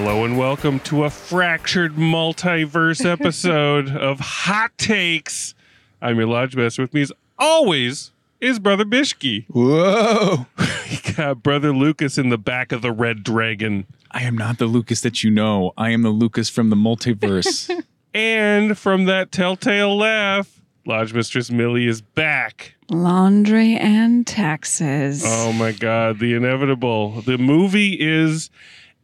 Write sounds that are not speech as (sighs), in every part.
Hello and welcome to a fractured multiverse episode (laughs) of Hot Takes. I'm your lodge master. With me, as always, is Brother Bishki. Whoa! (laughs) We got Brother Lucas in the back of the Red Dragon. I am not the Lucas that you know. I am the Lucas from the multiverse. (laughs) And from that telltale laugh, Lodge Mistress Millie is back. Laundry and taxes. Oh my God, the inevitable. The movie is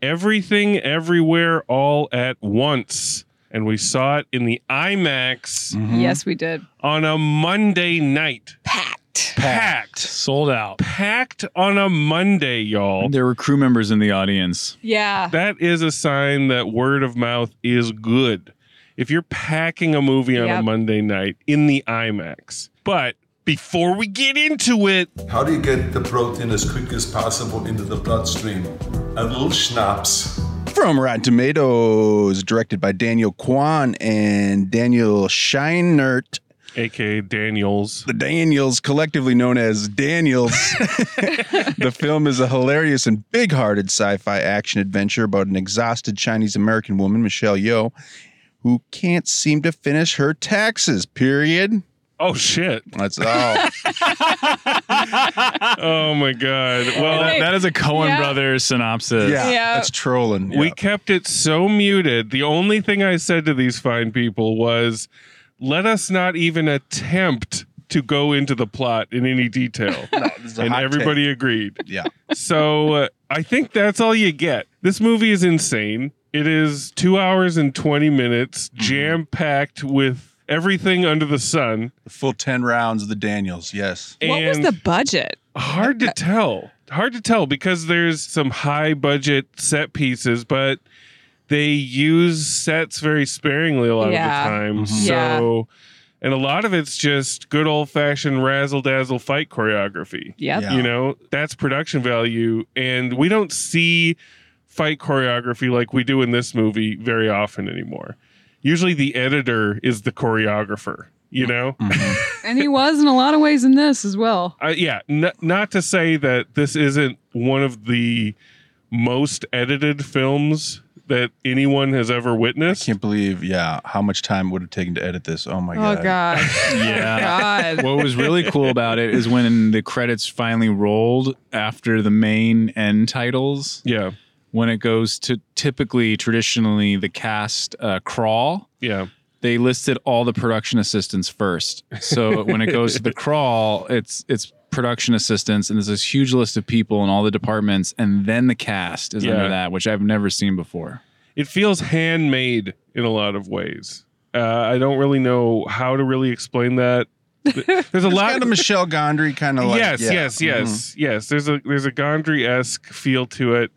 Everything Everywhere All at Once. And we saw it in the IMAX mm-hmm. Yes, we did. on a Monday night. Packed. Packed. Sold out. Packed on a Monday, y'all. There were crew members in the audience. Yeah. That is a sign that word of mouth is good. If you're packing a movie on a Yep. Monday night in the IMAX. But before we get into it, How do you get the protein as quick as possible into the bloodstream? A little schnapps. From Rotten Tomatoes, directed by Daniel Kwan and Daniel Scheinert. aka Daniels, The Daniels, collectively known as Daniels. (laughs) (laughs) the film is a hilarious and big hearted sci fi action adventure about an exhausted Chinese American woman, Michelle Yeoh, who can't seem to finish her taxes, period. Oh shit. That's all. (laughs) Oh my god. Well, That- that is a Coen Yeah. Brothers synopsis. yeah, Yeah. that's trolling. we kept it so muted. The only thing I said to these fine people was let us not even attempt to go into the plot in any detail. (laughs) This is a and hot everybody agreed. Yeah. So uh, I think that's all you get. This movie is insane. It is two hours and 20 minutes, Mm-hmm. jam packed with everything under the sun. The full 10 rounds of the Daniels, yes. What was the budget? hard to tell. Hard to tell because there's some high budget set pieces, but they use sets very sparingly a lot Yeah. of the time. Mhm. So, and a lot of it's just good old fashioned razzle dazzle fight choreography. Yep. Yeah. You know, that's production value. And we don't see fight choreography like we do in this movie very often anymore. Usually the editor is the choreographer, you know? (laughs) And he was in a lot of ways in this as well. Uh, yeah, n- not to say that this isn't one of the most edited films that anyone has ever witnessed. I can't believe, yeah, how much time would have taken to edit this. Oh my god. Oh god. God. (laughs) Yeah. God. what was really cool about it is when the credits finally rolled after the main end titles, Yeah, when it goes to typically, traditionally, the cast uh, crawl. yeah, they listed all the production assistants first. So (laughs) when it goes to the crawl, it's it's production assistants, and there's this huge list of people in all the departments, and then the cast is Yeah. under that, which I've never seen before. it feels handmade in a lot of ways. Uh, I don't really know how to really explain that. (laughs) There's a It's lot kind of Michel Gondry, kind of like yes, yeah. yes, yes, Mhm. yes. There's a there's a Gondry esque feel to it,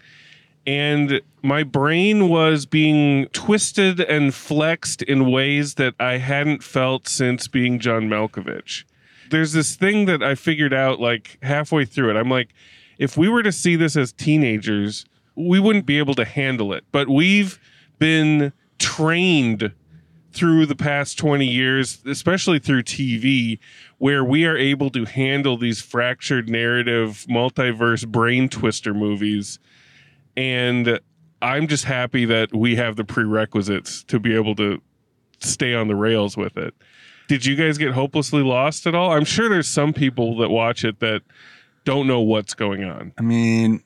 and my brain was being twisted and flexed in ways that I hadn't felt since being John Malkovich. There's this thing that I figured out like halfway through it. I'm like, if we were to see this as teenagers, we wouldn't be able to handle it. But we've been trained through the past 20 years, especially through TV, where we are able to handle these fractured narrative, multiverse brain twister movies. And I'm just happy that we have the prerequisites to be able to stay on the rails with it. Did you guys get hopelessly lost at all? I'm sure there's some people that watch it that don't know what's going on. I mean,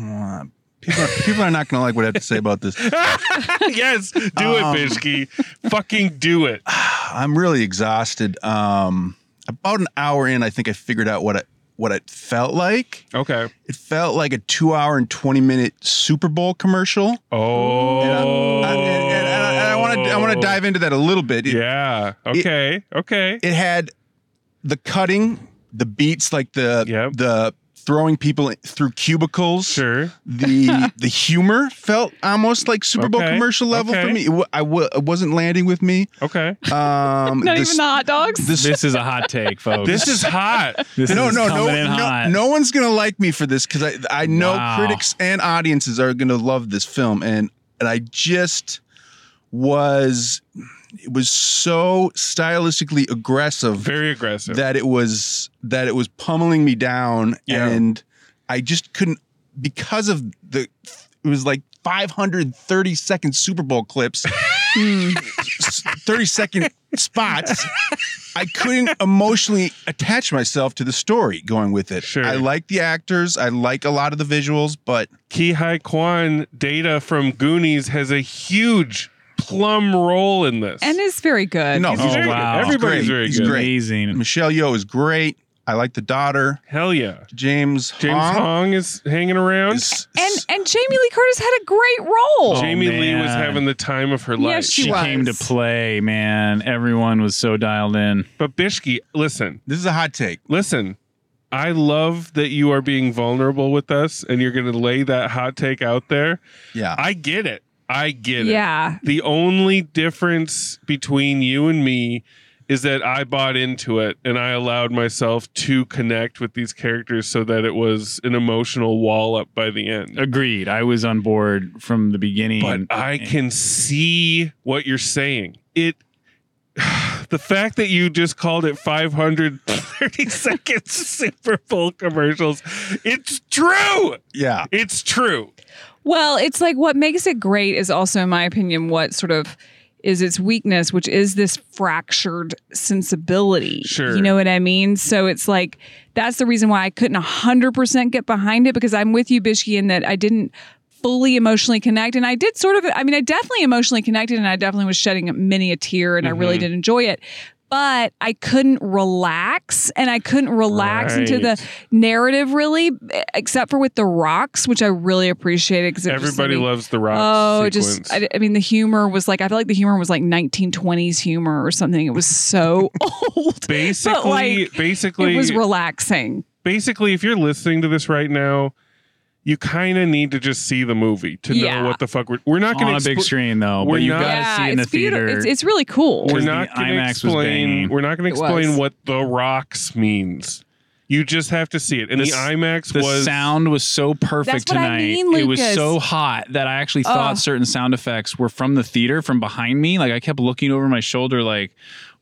uh, people, are, people are not going to like what I have to say about this. (laughs) yes, do Um, it, Bishki. Fucking do it. (sighs) I'm really exhausted. Um, about an hour in, I think I figured out what I, what it felt like. Okay. It felt like a two hour and 20 minute Super Bowl commercial. Oh. And I, I- and- and I- I want to I want to oh. dive into that a little bit. It, Yeah. Okay. okay. it had the cutting, the beats, like the Yep. the throwing people through cubicles. Sure. The (laughs) the humor felt almost like Super Bowl Okay, commercial level for me. It, wa- I it wasn't landing with me. Okay. Um, (laughs) Not the even the hot dogs. s- This is a hot take, folks. This is hot. (laughs) This no, is no, no, in no, hot. no one's gonna like me for this because I I know Wow. critics and audiences are gonna love this film, and and I just was it was so stylistically aggressive Very aggressive. that it was that it was pummeling me down, Yeah. and I just couldn't because of the it was like 530 second Super Bowl clips. (laughs) 30 second spots, I couldn't emotionally attach myself to the story going with it. Sure. I like the actors, I like a lot of the visuals, but Ke Huy Quan data from Goonies has a huge plum role in this. and it's very good. no, He's he's very great. good. Oh, wow. Everybody's He's great. very He's good. great. Amazing. Michelle Yeoh is great. I like the daughter. Hell yeah. James James Hong Hong is hanging around. is- and and Jamie Lee Curtis had a great role. Oh, Jamie Lee was man. having the time of her life. Yes, she She was. came to play, man. Everyone was so dialed in. But Bishki, listen, this is a hot take. listen. I love that you are being vulnerable with us and you're going to lay that hot take out there. Yeah. I get it. I get it. yeah. The only difference between you and me is that I bought into it and I allowed myself to connect with these characters so that it was an emotional wall up by the end. Agreed. I was on board from the beginning. But I can see what you're saying. It (sighs) the fact that you just called it 530 (laughs) seconds Super Bowl commercials, it's true. yeah. It's true. Well, it's like what makes it great is also, in my opinion, what sort of is its weakness, which is this fractured sensibility. Sure. You know what I mean? So it's like that's the reason why I couldn't 100% get behind it because I'm with you, Bishki, in that I didn't fully emotionally connect. And I did sort of, I mean, I definitely emotionally connected and I definitely was shedding many a tear and I really mm-hmm. did enjoy it. But I couldn't relax and I couldn't relax into the narrative really, except for with the rocks, which I really appreciated because Everybody loves. loves the rocks. Oh, sequence. just I, I mean, the humor was like I feel like the humor was like 1920s humor or something. It was so (laughs) old. basically like, basically it was relaxing. basically if you're listening to this right now you kind of need to just see the movie to Yeah. know what the fuck we're, we're not going on a to big screen though, we're but you not- got to yeah, see in the it's beautiful. theater. It's, it's really cool. we're 'Cause not the going to IMAX was explain banging. we're not going to explain what the rocks means you just have to see it and the, The imax the was sound was so perfect That's what I tonight. mean, It was so hot that I actually thought Ugh. certain sound effects were from the theater from behind me. Like I kept looking over my shoulder, like,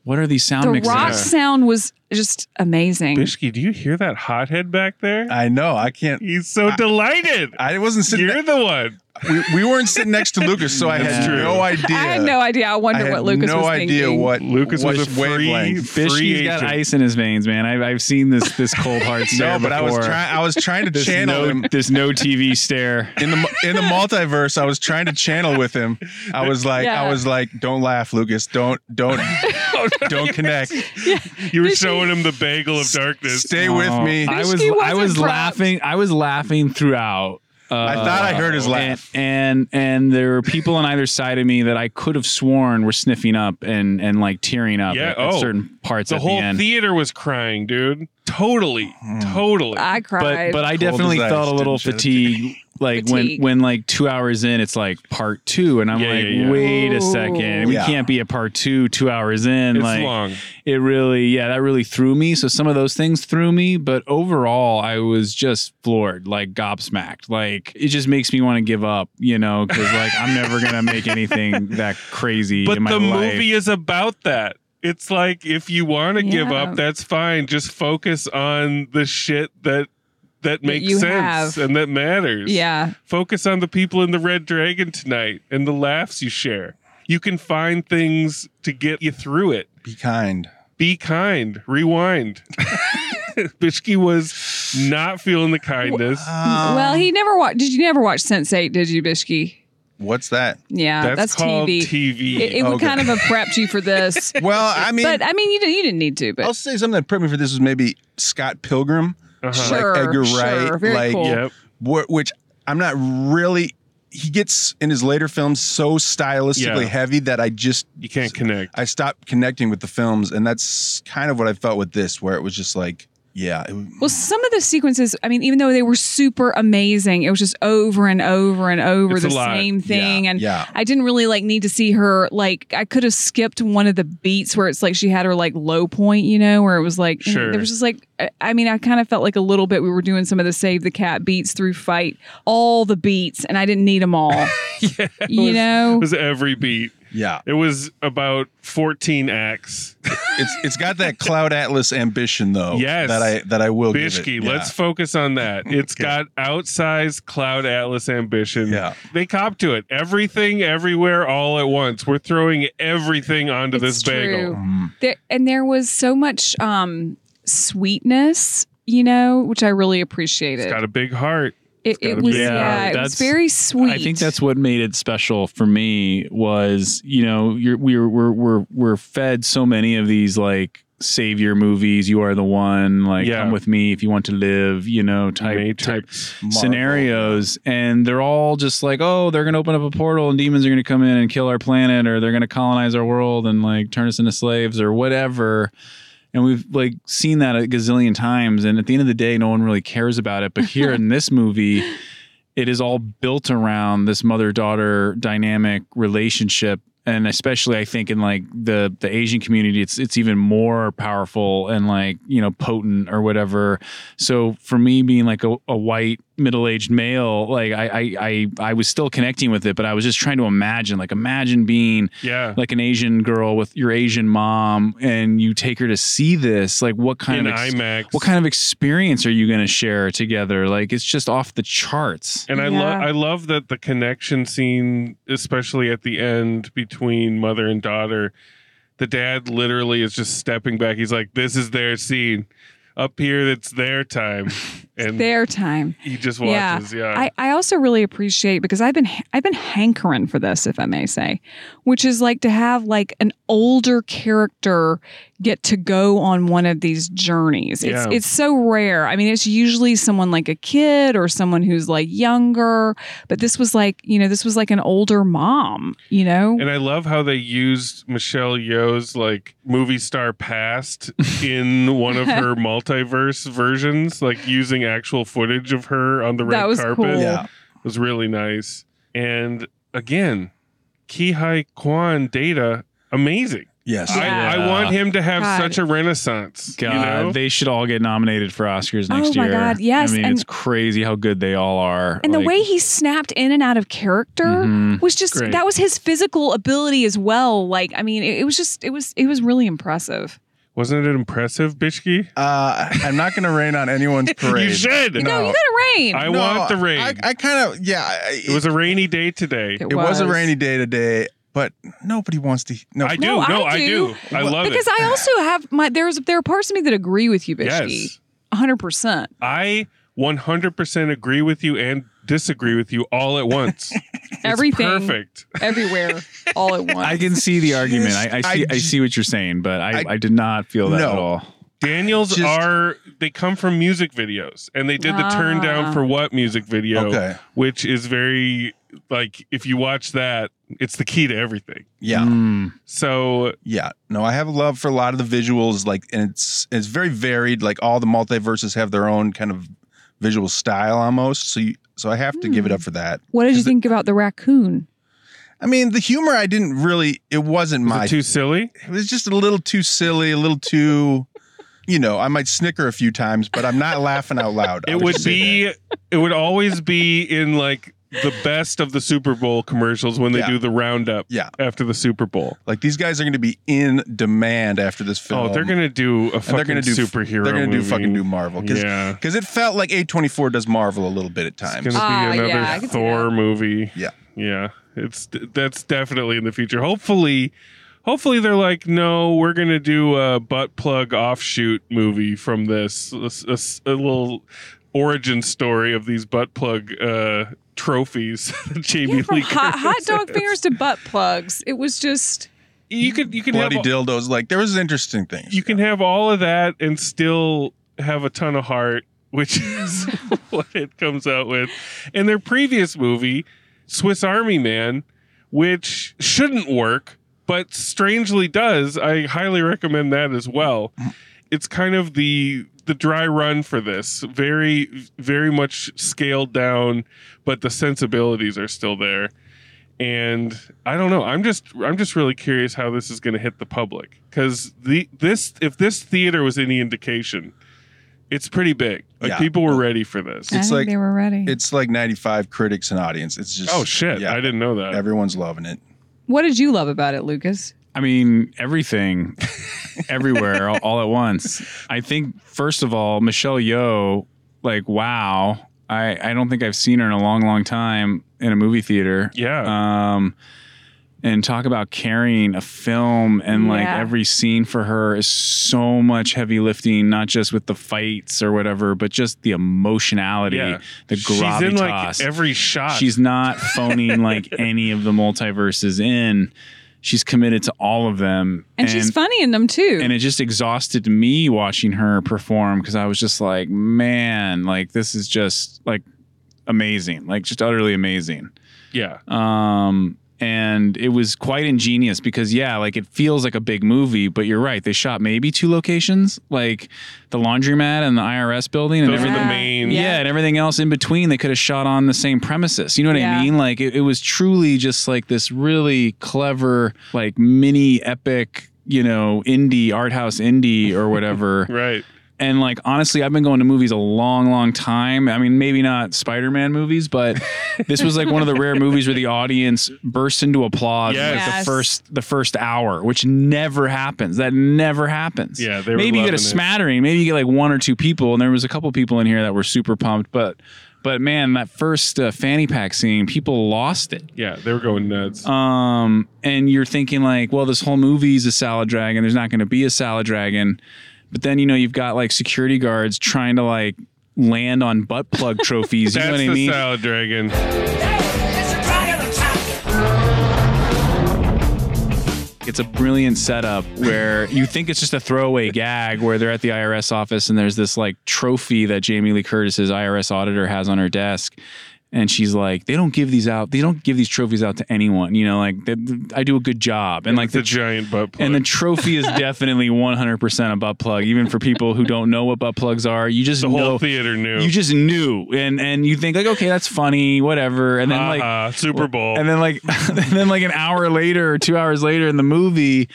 what are these sound the mixes? rock sound was just amazing. Bishki, do you hear that hothead back there I know. I can't. he's so delighted I wasn't sitting. you're the one we, we weren't sitting next to Lucas, so I had true. no idea. I had no idea. I I wonder had what Lucas no was thinking. No idea what lucas what was a free, wavelength. free Bishki's agent. got ice in his veins, man. I've, I've seen this this cold hard (laughs) stare No, but I was trying. I was trying to this channel no, him this no TV stare. (laughs) in the in the multiverse. I was trying to channel with him. I was like, Yeah. I was like, don't laugh, Lucas. Don't don't (laughs) don't connect. (laughs) you were Bishki- showing him the bagel of darkness Stay with Oh, me. I was Bishki I wasn't was propped. laughing. I was laughing throughout. Uh, I thought I heard his laugh. And, and and there were people on either side of me that I could have sworn were sniffing up and and like tearing up Yeah, at, at oh. certain parts the at whole the end. theater was crying dude totally Hmm. totally I cried. but I Cold definitely as ice, felt a little didn't shed a fatigue. Like Fatigue. when when like two hours in, it's like part two, and I'm Yeah, like, yeah, yeah. wait a second, we oh. Yeah. can't be a part two two hours in. it's like long it really yeah that really threw me so some of those things threw me but overall i was just floored like gobsmacked like it just makes me want to give up you know because like i'm never gonna make anything (laughs) that crazy But in my the life movie is about that. It's like if you want to give Yeah. up, that's fine. Just focus on the shit that that makes you sense have. and that matters. yeah. Focus on the people in the Red Dragon tonight and the laughs you share. You can find things to get you through it. Be kind. Be kind. Rewind. (laughs) Bishki was not feeling the kindness. well, he never watched. Did you never watch Sense8? Did you, Bishki? What's that? Yeah, that's, that's, called TV. TV. It, it would Okay. kind of have prepped you for this, (laughs) Well, I mean, but I mean, you. You didn't need to. But I'll say something that prepped me for this was maybe Scott Pilgrim. Uh-huh. Sure, Edgar sure. Wright, Very like- cool. Yep. wh- which I'm not really. He gets in his later films so stylistically Yeah. heavy that I just You can't connect. I stopped connecting with the films, and that's kind of what I felt with this, where it was just like, yeah, it, Well, some of the sequences, I mean, even though they were super amazing, it was just over and over and over the same thing. Yeah, and yeah. I didn't really like need to see her like I could have skipped one of the beats where it's like she had her like low point, you know, where it was like Sure. there was just like I- I mean, I kind of felt like a little bit we were doing some of the save the cat beats through fight, all the beats, and I didn't need them all. (laughs) yeah, you was- know? it was every beat. Yeah, It was about 14 acts. it's it's got that Cloud Atlas ambition though. Yes. that I that I will give Bishki. Yeah. let's focus on that. (laughs) It's got outsized Cloud Atlas ambition. Yeah. They cop to it. Everything, everywhere, all at once. We're throwing everything onto It's this bagel. Mm. there and there was so much um sweetness, you know, which I really appreciated. It's got a big heart. It, it was big yeah, it was That's- very sweet. I think that's what made it special for me was, you know, you're, we're, we're, we're, we're fed so many of these like savior movies. You are the one, like Yeah. come with me if you want to live, you know, type, type Marvel. scenarios. And they're all just like, oh, they're going to open up a portal and demons are going to come in and kill our planet or they're going to colonize our world and like turn us into slaves or whatever. And we've like seen that a gazillion times. And at the end of the day, no one really cares about it. But here (laughs) in this movie, it is all built around this mother daughter dynamic relationship. And especially, I think in like the the Asian community, it's it's even more powerful and like you know potent or whatever. So for me, being like a, a white middle aged male, like I, I I I was still connecting with it, but I was just trying to imagine, like imagine being Yeah. like an Asian girl with your Asian mom, and you take her to see this. Like, what kind in of ex- IMAX. what kind of experience are you going to share together? Like, it's just off the charts. And I Yeah. love I love that the connection scene, especially at the end between mother and daughter, the dad literally is just stepping back. He's like, "This is their scene. Up here, it's their time," (laughs) and their time. he just Yeah. watches. Yeah, I, I also really appreciate because I've been I've been hankering for this, if I may say, which is like to have like an older character get to go on one of these journeys. It's Yeah. it's so rare. I mean, it's usually someone like a kid or someone who's like younger, but this was like you know this was like an older mom. You know, and I love how they used Michelle Yeoh's like movie star past (laughs) in one of her (laughs) multiverse versions, like using actual footage of her on the red That was carpet. cool. Yeah. was really nice. And again, Kihai Kwan data, amazing. Yes. Yeah. I, I want him to have God. such a renaissance. God, you know? they should all get nominated for Oscars next year. Oh next my year. God, yes, I mean, and- it's crazy how good they all are. and the way he snapped in and out of character Mhm. was just Great. that was his physical ability as well. Like, I mean, it, it was just it was it was really impressive. Wasn't it impressive, Bishki? Uh, I'm not going to rain on anyone's (laughs) parade. You should. No, No. you gotta rain. I No, want the rain. I, I kind of yeah. I- it was a rainy day today. It it was a rainy day today, but nobody wants to. No, I do. No, No, I I, do. do. I love because it. Because I also have my there's there are parts of me that agree with you, Bishki. yes. hundred percent. I 100% agree with you and disagree with you all at once. (laughs) It's Everything, Perfect. everywhere, all at once. I can see the argument. I, I I see. I, j- see what you're saying, but I, I- I, did not feel that No. at all. Daniels Just- are they come from music videos and they did the turn down Ah. for what music video Okay. which is very like if you watch that it's the key to everything. Yeah. Mm. So Yeah. No, I have a love for a lot of the visuals, like, and it's it's very varied. Like all the multiverses have their own kind of visual style almost. So you, so I have to give it up hmm. for that. what did you Is it- think about the raccoon? I mean, the humor I didn't really. It wasn't was my. it too silly? it was just a little too silly, a little too. (laughs) You know, I might snicker a few times, but I'm not laughing out loud. I It would just say be it would always be in like the best of the Super Bowl commercials when they Yeah. do the roundup Yeah. after the Super Bowl. like these guys are going to be in demand after this film. Oh, they're gonna do a fucking they're going to do superhero. They're going to do fucking do Marvel because Yeah. it felt like A24 does Marvel a little bit at It's times. gonna Ah, be yeah, another I can see Thor movie. Yeah. Yeah. It's that's definitely in the future. Hopefully hopefully they're like, no, we're gonna do a butt plug offshoot movie from this. A, a- a little origin story of these butt plug uh trophies (laughs) that Jamie Yeah, from Lee hot, hot dog fingers to butt plugs. It was just You could you can Bloody have dildos. Like there was interesting things. you can have all of that and still have a ton of heart which (laughs) is what it comes out with. And their previous movie, Swiss Army Man, which shouldn't work, but strangely does. I highly recommend that as well. It's kind of the the dry run for this. Very very much scaled down, but the sensibilities are still there. And I don't know. I'm just I'm just really curious how this is going to hit the public cuz the this if this theater was any indication, it's pretty big. Like Yeah. people were ready for this. I It's think like- they were ready. It's like 95 critics and audience. It's just Oh shit! yeah, I didn't know that. Everyone's loving it. what did you love about it, Lucas? I mean, everything, everywhere, all, all at once. I think, first of all, Michelle Yeoh, like, wow. I, I don't think I've seen her in a long, long time in a movie theater. Yeah. Um, and talk about carrying a film and like Yeah. every scene for her is so much heavy lifting, not just with the fights or whatever, but just the emotionality, yeah. the She's in like gravitas. every shot. She's not phoning like (laughs) any of the multiverses in. She's committed to all of them. And, she's funny in them too. And it just exhausted me watching her perform because I was just like, man, like this is just like amazing, like just utterly amazing. yeah. Um, and it was quite ingenious because yeah, like it feels like a big movie, but you're right. They shot maybe two locations, like the laundromat and the IRS building, and Those are everything. the main. Yeah. Yeah. and everything else in between, they could have shot on the same premises. You know what Yeah. I mean? Like it, it was truly just like this really clever, like mini epic, you know, indie art house indie or whatever. (laughs) Right. And like honestly, I've been going to movies a long, long time. I mean, maybe not Spider-Man movies, but (laughs) this was like one of the rare movies where the audience burst into applause in, like Yes. the first the first hour, which never happens. That never happens. Yeah, they were maybe you get loving a it. smattering, maybe you get like one or two people, and there was a couple people in here that were super pumped, but but man, that first uh, fanny pack scene, people lost it. Yeah, they were going nuts. Um, and you're thinking like, well, this whole movie's a salad dragon. There's not going to be a salad dragon. But then you know you've got like security guards trying to like land on butt plug trophies. You That's know what I the mean? salad dragon. It's a brilliant setup where you think it's just a throwaway gag where they're at the IRS office and there's this like trophy that Jamie Lee Curtis's IRS auditor has on her desk. And she's like, they don't give these out. They don't give these trophies out to anyone. You know, like they, I do a good job. And like Like the giant butt plug. And the trophy is (laughs) definitely 100% a butt plug. Even for people who don't know what butt plugs are, you just the know. whole theater knew. You just knew, and and you think like, okay, that's funny, whatever. And then like, Ha-ha, Super Bowl. and then like, (laughs) and then like an hour later or two hours later in the movie,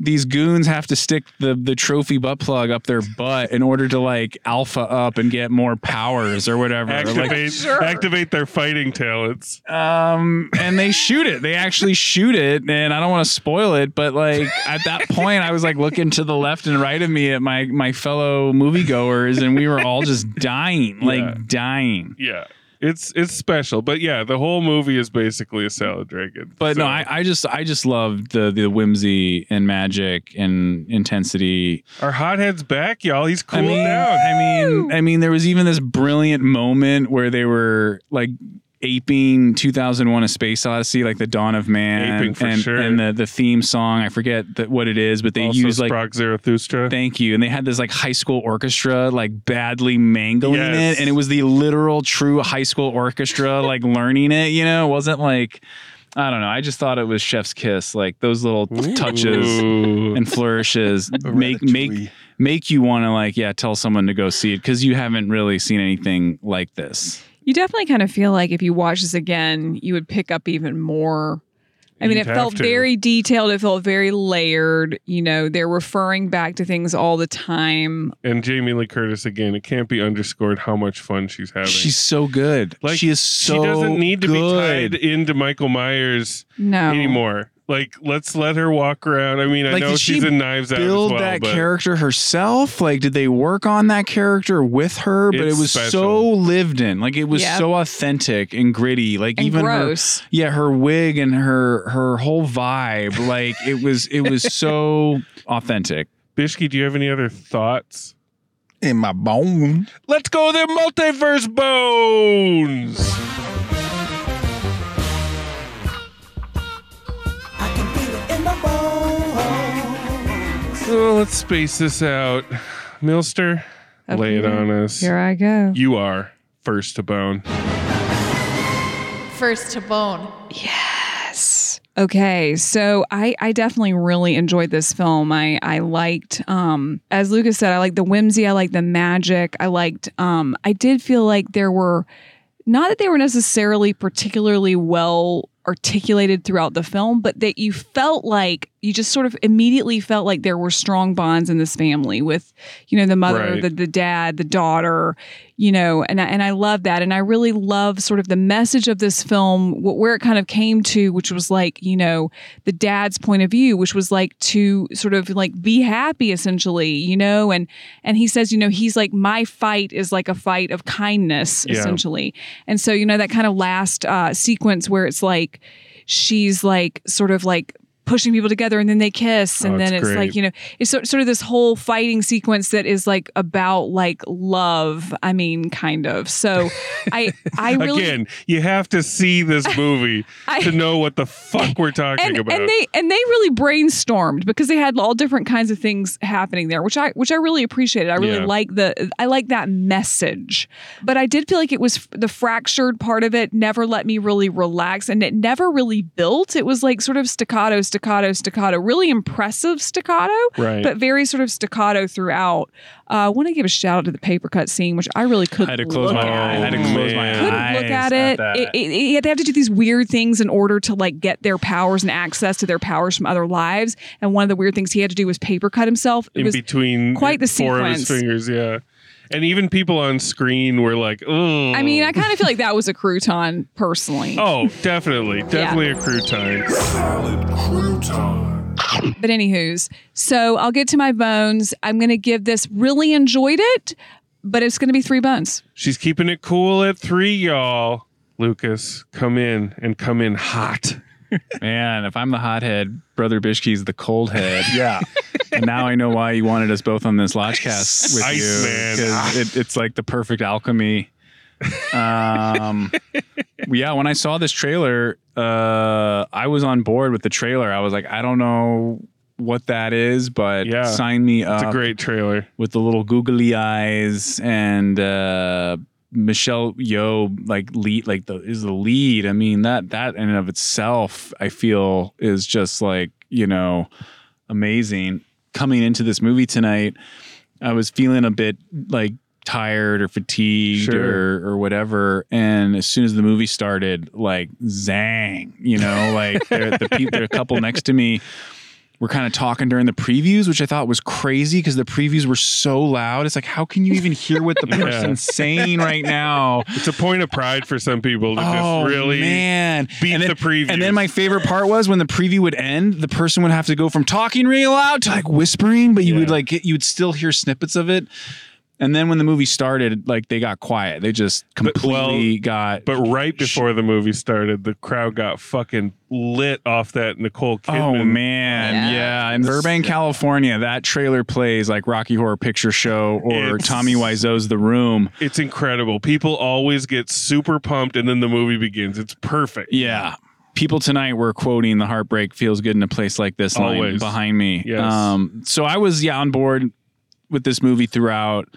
these goons have to stick the the trophy butt plug up their butt in order to like alpha up and get more powers or whatever. Like, activate, activate their fighting talents. um, and they shoot it. They actually shoot it, and I don't want to spoil it, but like at that (laughs) point, I was like looking to the left and right of me at my my fellow moviegoers, and we were all just dying, like Yeah. dying. Yeah. It's it's special, but yeah, the whole movie is basically a salad dragon. But So- no, I, I just I just loved the the whimsy and magic and intensity. our hothead's back, y'all. He's cooled I mean, down. I mean, I mean, there was even this brilliant moment where they were like aping 2001: A Space Odyssey, like the Dawn of Man, Aping for and, sure. and the the theme song. I forget that what it is, but they also use like. Zarathustra. Thank you. And they had this like high school orchestra like badly mangling Yes. it. And it was the literal true high school orchestra (laughs) like learning it, you know? It wasn't like I don't know. I just thought it was Chef's Kiss. Like those little touches and flourishes (laughs) make make make you want to like yeah tell someone to go see it because you haven't really seen anything like this You definitely kind of feel like if you watch this again, you would pick up even more. I mean, You'd it felt to. very detailed. It felt very layered. You know, they're referring back to things all the time. and Jamie Lee Curtis again. It can't be underscored how much fun she's having. she's so good like she is so she doesn't need to be tied into Michael Myers No. anymore. Like let's let her walk around. I mean, I Like, know did she's she in Knives Out build well, that but character herself like did they work on that character with her but It's it was special. so lived in like it was Yep. so authentic and gritty like And even her gross. yeah her wig and her her whole vibe like it was it was (laughs) so authentic Bishki, do you have any other thoughts? In my bone. Let's go their multiverse bones. So let's space this out. Milster, Lay it on us. Here I go. You are first to bone. First to bone. Yes. Okay, so I, I definitely really enjoyed this film. I I liked, um, as Lucas said, I liked the whimsy. I liked the magic. I liked. Um, I did feel like there were, not that they were necessarily particularly well articulated throughout the film, but that you felt like you just sort of immediately felt like there were strong bonds in this family with, you know, the mother, Right. the the dad, the daughter, you know, and I, and I love that, and I really love sort of the message of this film, wh- where it kind of came to, which was like, you know, the dad's point of view, which was like to sort of like be happy, essentially, you know, and and he says, you know, he's like my fight is like a fight of kindness, Yeah. essentially, and so you know that kind of last uh, sequence where it's like she's like sort of like pushing people together and then they kiss oh, and Oh, then it's it's like you know it's sort, sort of this whole fighting sequence that is like about like love i mean kind of. So i (laughs) i really Again, you have to see this movie (laughs) I- to know what the fuck we're talking and, about. and they and they really brainstormed because they had all different kinds of things happening there which i which i really appreciated. I really Yeah. like the i like that message. But i did feel like it was the fractured part of it never let me really relax and it never really built. It was like sort of staccato staccato staccato staccato, really impressive staccato Right. but very sort of staccato throughout uh, i want to give a shout out to the paper cut scene which i really I couldn't had to close look my at eye. I had to close my couldn't eyes. look at it. that. It, it, it- They have to do these weird things in order to like get their powers and access to their powers from other lives. And one of the weird things he had to do was paper cut himself. It in was between quite the four of his fingers, yeah. And even people on screen were like, "Oh." I mean, I kind of feel like that was a crouton personally. Oh, definitely, definitely a crouton. Salad crouton. But anywho's, so I'll get to my bones. I'm going to give this really enjoyed it, but it's going to be three bones. She's keeping it cool at three, y'all. Lucas, come in and come in hot. (laughs) Man, if I'm the hothead, Brother Bishke's the cold head. (laughs) Yeah. and now I know why you wanted us both on this Lodgecast with Ice you. man. 'cause It, it's like the perfect alchemy. Um, (laughs) yeah, when I saw this trailer, uh, I was on board with the trailer. I was like, I don't know what that is, but Yeah. sign me up. It's a great trailer. with the little googly eyes and uh Michelle Yeoh like lead like the is the lead. I mean that that in and of itself I feel is just like, you know, amazing. Coming into this movie tonight, I was feeling a bit like tired or fatigued Sure. or or whatever and as soon as the movie started like zang you know like there- the people a couple next to me were kind of talking during the previews, which I thought was crazy because the previews were so loud. It's like, how can you even hear what the (laughs) person's saying right now? It's a point of pride for some people to oh just really man, beat and then, the preview. And then my favorite part was when the preview would end, the person would have to go from talking really loud to like whispering, but you would like get, you would still hear snippets of it. And then when the movie started, like they got quiet. They just But- completely well, got. But right before the movie started, the crowd got fucking lit off that Nicole Kidman. Oh man, Yeah. yeah. In Burbank, California, that trailer plays like Rocky Horror Picture Show or It's- Tommy Wiseau's The Room. It's incredible. People always get super pumped and then the movie begins. It's perfect. Yeah. People tonight were quoting the heartbreak feels good in a place like this line Always. behind me. Yes. Um, so I was yeah on board with this movie throughout.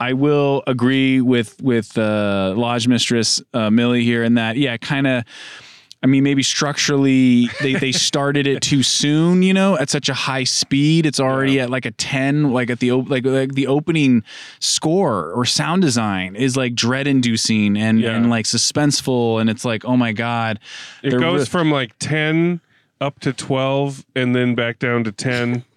I will agree with with uh, Lodge Mistress uh, Millie here in that yeah, kind of. I mean, maybe structurally they, they (laughs) started it too soon, you know, at such a high speed. It's already at like a 10, like at the like like the opening score or sound design is like dread inducing and, Yeah. and like suspenseful and it's like, oh my God. It goes re- from like 10 up to 12 and then back down to 10 (laughs)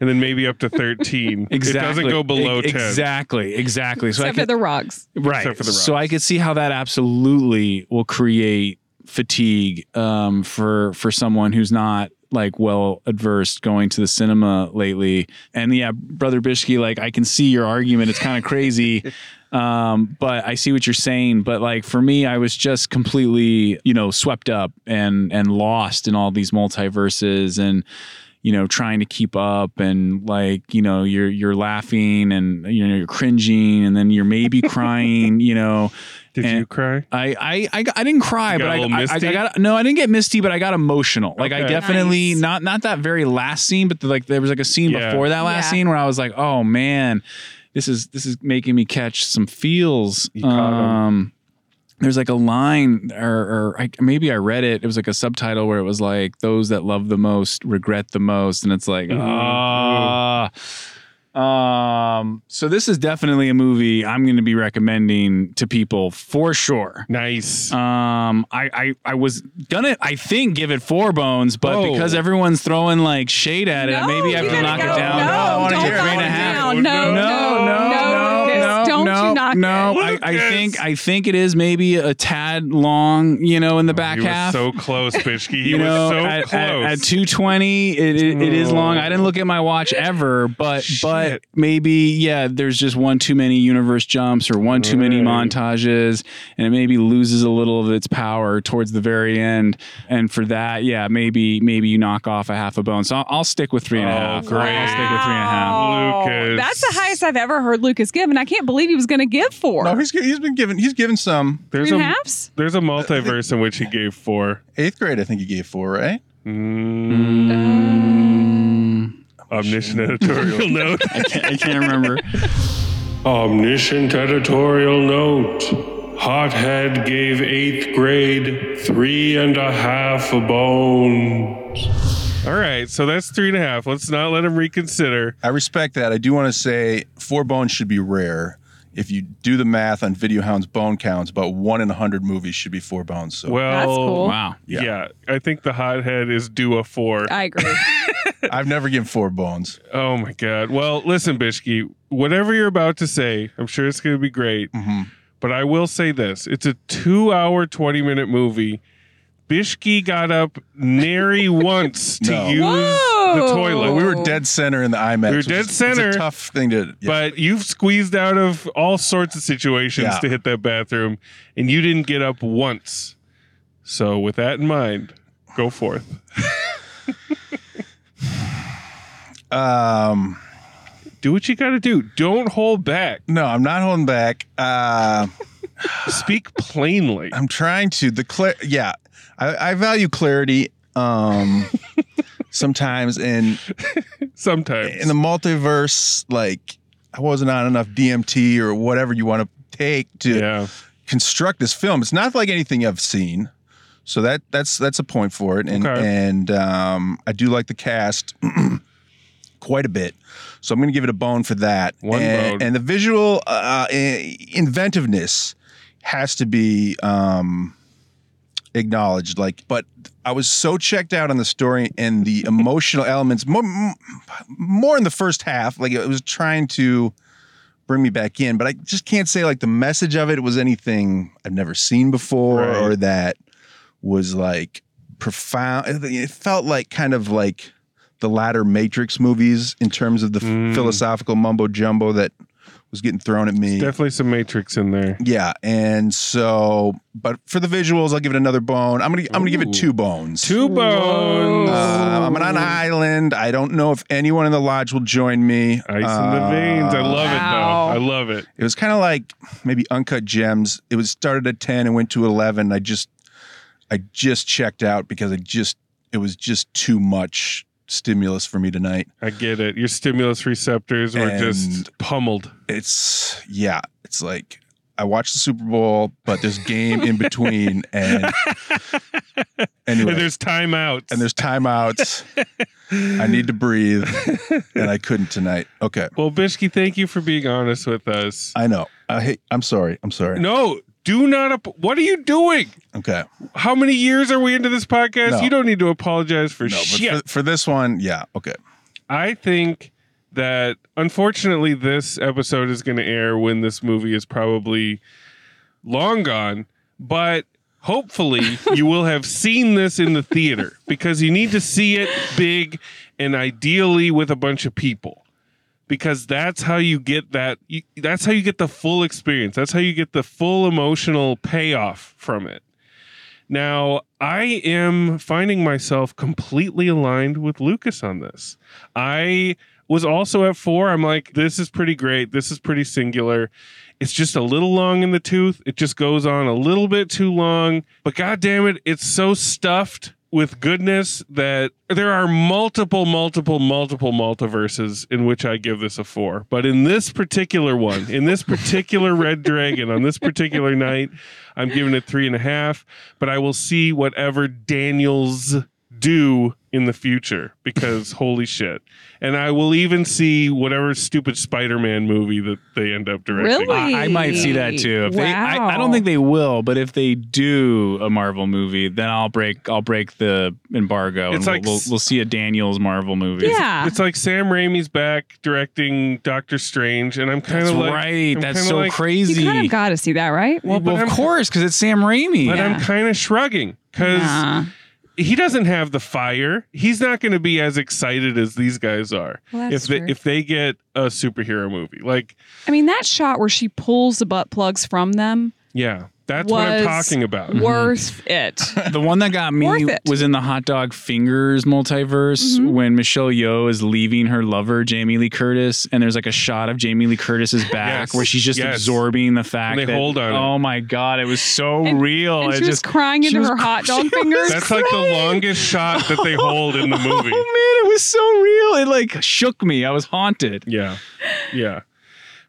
and then maybe up to 13. Exactly. It doesn't go below E- 10. Exactly. Exactly. So I Except for the rocks. right. except for the so I rocks. could see how that absolutely will create fatigue um, for for someone who's not like well adversed going to the cinema lately. And yeah, brother Bishke, like I can see your argument. It's kind of crazy. (laughs) Um, but I see what you're saying. But like for me, I was just completely, you know, swept up and and lost in all these multiverses and you know trying to keep up and like you know you're you're laughing and you know you're cringing and then you're maybe (laughs) crying you know Did and- you cry? I, I I got- I didn't cry, You but got a I, little I, I got no, I didn't get misty, but I got emotional. Like I definitely Nice. not not that very last scene, but the, like there was like a scene Yeah. before that last Yeah. scene where I was like, oh man, this is this is making me catch some feels. You caught 'em. Um, there's like a line, or, or I, maybe I read it. It was like a subtitle where it was like, "Those that love the most regret the most," and it's like, ah. Um, so this is definitely a movie I'm going to be recommending to people for sure. Nice. Um, I, I I was gonna I think give it four bones, but Oh. because everyone's throwing like shade at it, maybe I have to knock go. it down. No, I wanna don't hear it. knock Three and a it half. down. No, no, no, Lucas, don't (laughs) no, you knock no. it. I, I think I think it is maybe a tad long, you know, in the oh, back he was half. so close, Bishki. He you know, so at, close. at, at 220, it, it, it is long. I didn't look at my watch ever, but but maybe yeah, there's just one too many universe jumps or one too many Right. montages, and it maybe loses a little of its power towards the very end. And for that, yeah, maybe maybe you knock off a half a bone. So I'll, I'll stick with three and a Oh, half. great. I'll stick with three and a half. Lucas. That's the highest I've ever heard Lucas give, and I can't believe he was going to give four. No, he's he's been given he's given some there's Three a and a halves? there's a multiverse in which he gave four. eighth grade. I think he gave four, right? Mm, omniscient editorial (laughs) note. I can't, I can't remember. Omniscient editorial note. Hothead gave eighth grade three and a half bones. All right, so that's three and a half. Let's not let him reconsider. I respect that. I do want to say four bones should be rare. If you do the math on VideoHound's bone counts, about one in a hundred movies should be four bones. So Well, That's cool. Wow. Yeah. Yeah. I think the hothead is due a four. I agree. (laughs) I've never given four bones. Oh my god. Well, listen, Bishki, whatever you're about to say, I'm sure it's going to be great. Mm-hmm. But I will say this: it's a two-hour, twenty-minute movie. Bishki got up nary (laughs) once to No. use the Whoa. toilet. We were dead center in the IMAX. We were which dead is- it's center, a tough thing to. yeah. But you've squeezed out of all sorts of situations Yeah. to hit that bathroom, and you didn't get up once. So, with that in mind, go forth. (laughs) um, Do what you got to do. Don't hold back. no, I'm not holding back. Uh, Speak plainly. I'm trying to the clear. Yeah, I, I value clarity. Um, (laughs) sometimes in Sometimes. in the multiverse, like I wasn't on enough DMT or whatever you want to take to yeah. construct this film. It's not like anything I've seen. So that that's that's a point for it. And Okay. and um, I do like the cast (clears throat) quite a bit. So I'm going to give it a bone for that. One and, bone. and the visual uh, i- inventiveness has to be um, acknowledged. Like, but I was so checked out on the story and the (laughs) emotional elements more more in the first half. Like it was trying to bring me back in, but I just can't say like the message of it was anything I've never seen before Right. or that was like profound. It felt like kind of like the latter Matrix movies in terms of the Mm. philosophical mumbo jumbo that was getting thrown at me. Definitely some Matrix in there. Yeah, and so, but for the visuals, I'll give it another bone. I'm gonna, I'm gonna give it two bones. Two bones. Uh, I'm on an island. I don't know if anyone in the lodge will join me. Ice in the veins. I love it though. I love it. It was kind of like maybe Uncut Gems. It was started at 10 and went to 11. I just I just checked out because I just it was just too much stimulus for me tonight. I get it. Your stimulus receptors were just pummeled. It's yeah, it's like I watched the Super Bowl, but there's game in between (laughs) and anyway. And there's timeouts. and there's timeouts. (laughs) I need to breathe, and I couldn't tonight. Okay, well, Bishki, thank you for being honest with us. I know. I hate. I'm sorry. I'm sorry. No, do not. Ap- what are you doing? Okay. How many years are we into this podcast? No. You don't need to apologize for No, but shit. for, for this one, yeah. Okay. I think that unfortunately this episode is going to air when this movie is probably long gone, but hopefully (laughs) you will have seen this in the theater because you need to see it big and ideally with a bunch of people. Because that's how you get that you, that's how you get the full experience. That's how you get the full emotional payoff from it. Now, I am finding myself completely aligned with Lucas on this. I was also at four. I'm like, this is pretty great. This is pretty singular. It's just a little long in the tooth. It just goes on a little bit too long. But god damn it, it's so stuffed with goodness that there are multiple, multiple, multiple multiverses in which I give this a four. But in this particular one, in this particular Red Dragon, on this particular night, I'm giving it three and a half. But I will see whatever Daniels do in the future because (laughs) holy shit. And I will even see whatever stupid Spider-Man movie that they end up directing. Really? I, I might see that too. If they, I, I don't think they will, but if they do a Marvel movie, then I'll break. I'll break the embargo. It's and like we'll, we'll, we'll see a Daniels Marvel movie. Yeah. It's like Sam Raimi's back directing Doctor Strange, and I'm kind of like, right. I'm That's so like, crazy. you kind of got to see that, right? Well, well, of I'm- course, because it's Sam Raimi. But Yeah. I'm kind of shrugging because Nah. He doesn't have the fire. He's not going to be as excited as these guys are Well, if they true. if they get a superhero movie. Like, I mean, that shot where she pulls the butt plugs from them yeah, that's what I'm talking about. worth it. (laughs) The one that got me Worth it. was in the Hot Dog Fingers multiverse Mm-hmm. when Michelle Yeoh is leaving her lover Jamie Lee Curtis, and there's like a shot of Jamie Lee Curtis's (gasps) back Yes. where she's just Yes. absorbing the fact And they that hold on it. oh my god, it was so And- real. and it she was just crying she into was her hot cr- dog she (laughs) fingers. was That's like the longest shot that they (laughs) hold in the movie. Oh man, it was so real. It like shook me. I was haunted. Yeah, yeah.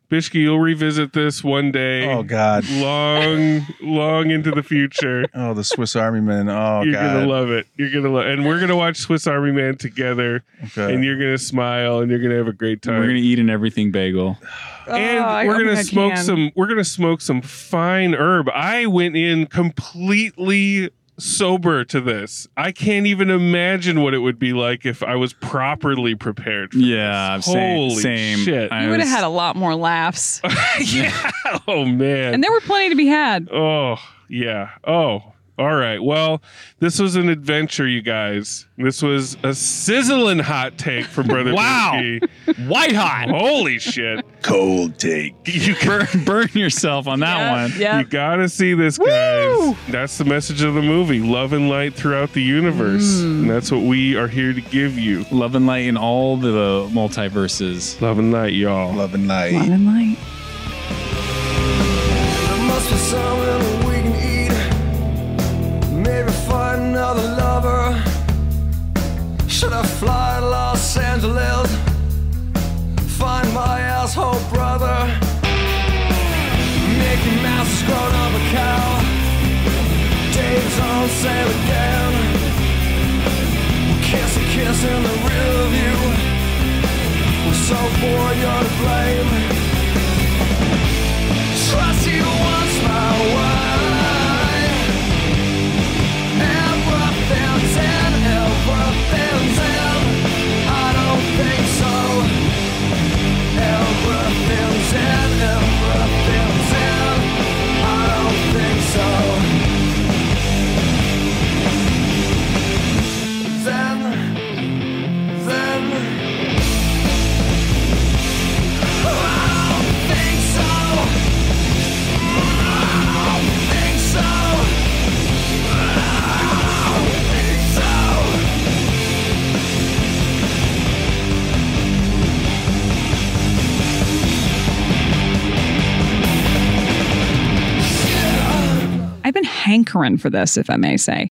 Bishki, you'll revisit this one day. Oh God. long, long into the future. (laughs) Oh, the Swiss Army Man. Oh you're God. gonna love it. You're gonna love, and we're gonna watch Swiss Army Man together, Okay. and you're gonna smile, and you're gonna have a great time. We're gonna eat an everything bagel. (sighs) and Oh, I we're don't gonna smoke some. We're gonna smoke some fine herb. I went in completely sober to this. I can't even imagine what it would be like if I was properly prepared. For Yeah, this. same. holy same. shit! I You would have was- had a lot more laughs, yeah. Oh man. and there were plenty to be had. Oh, yeah. Oh, all right. Well, this was an adventure, you guys. This was a sizzling hot take from Brother (laughs) Wow. Bisky. white hot. Holy shit. Cold take. (laughs) You, burn, burn yourself on that one. Yeah. you gotta see this, guys. That's the message of the movie love and light throughout the universe. Mm. And that's what we are here to give you. Love and light in all the multiverses. Love and light, y'all. Love and light. Love and light. There must be something we can another lover. Should I fly to Los Angeles? Find my asshole brother. Mickey Mouse has grown up a cow. Dave's on sale again. Kiss a kiss in the rear view. We're so bored, you're to blame. Hankering for this, if I may say.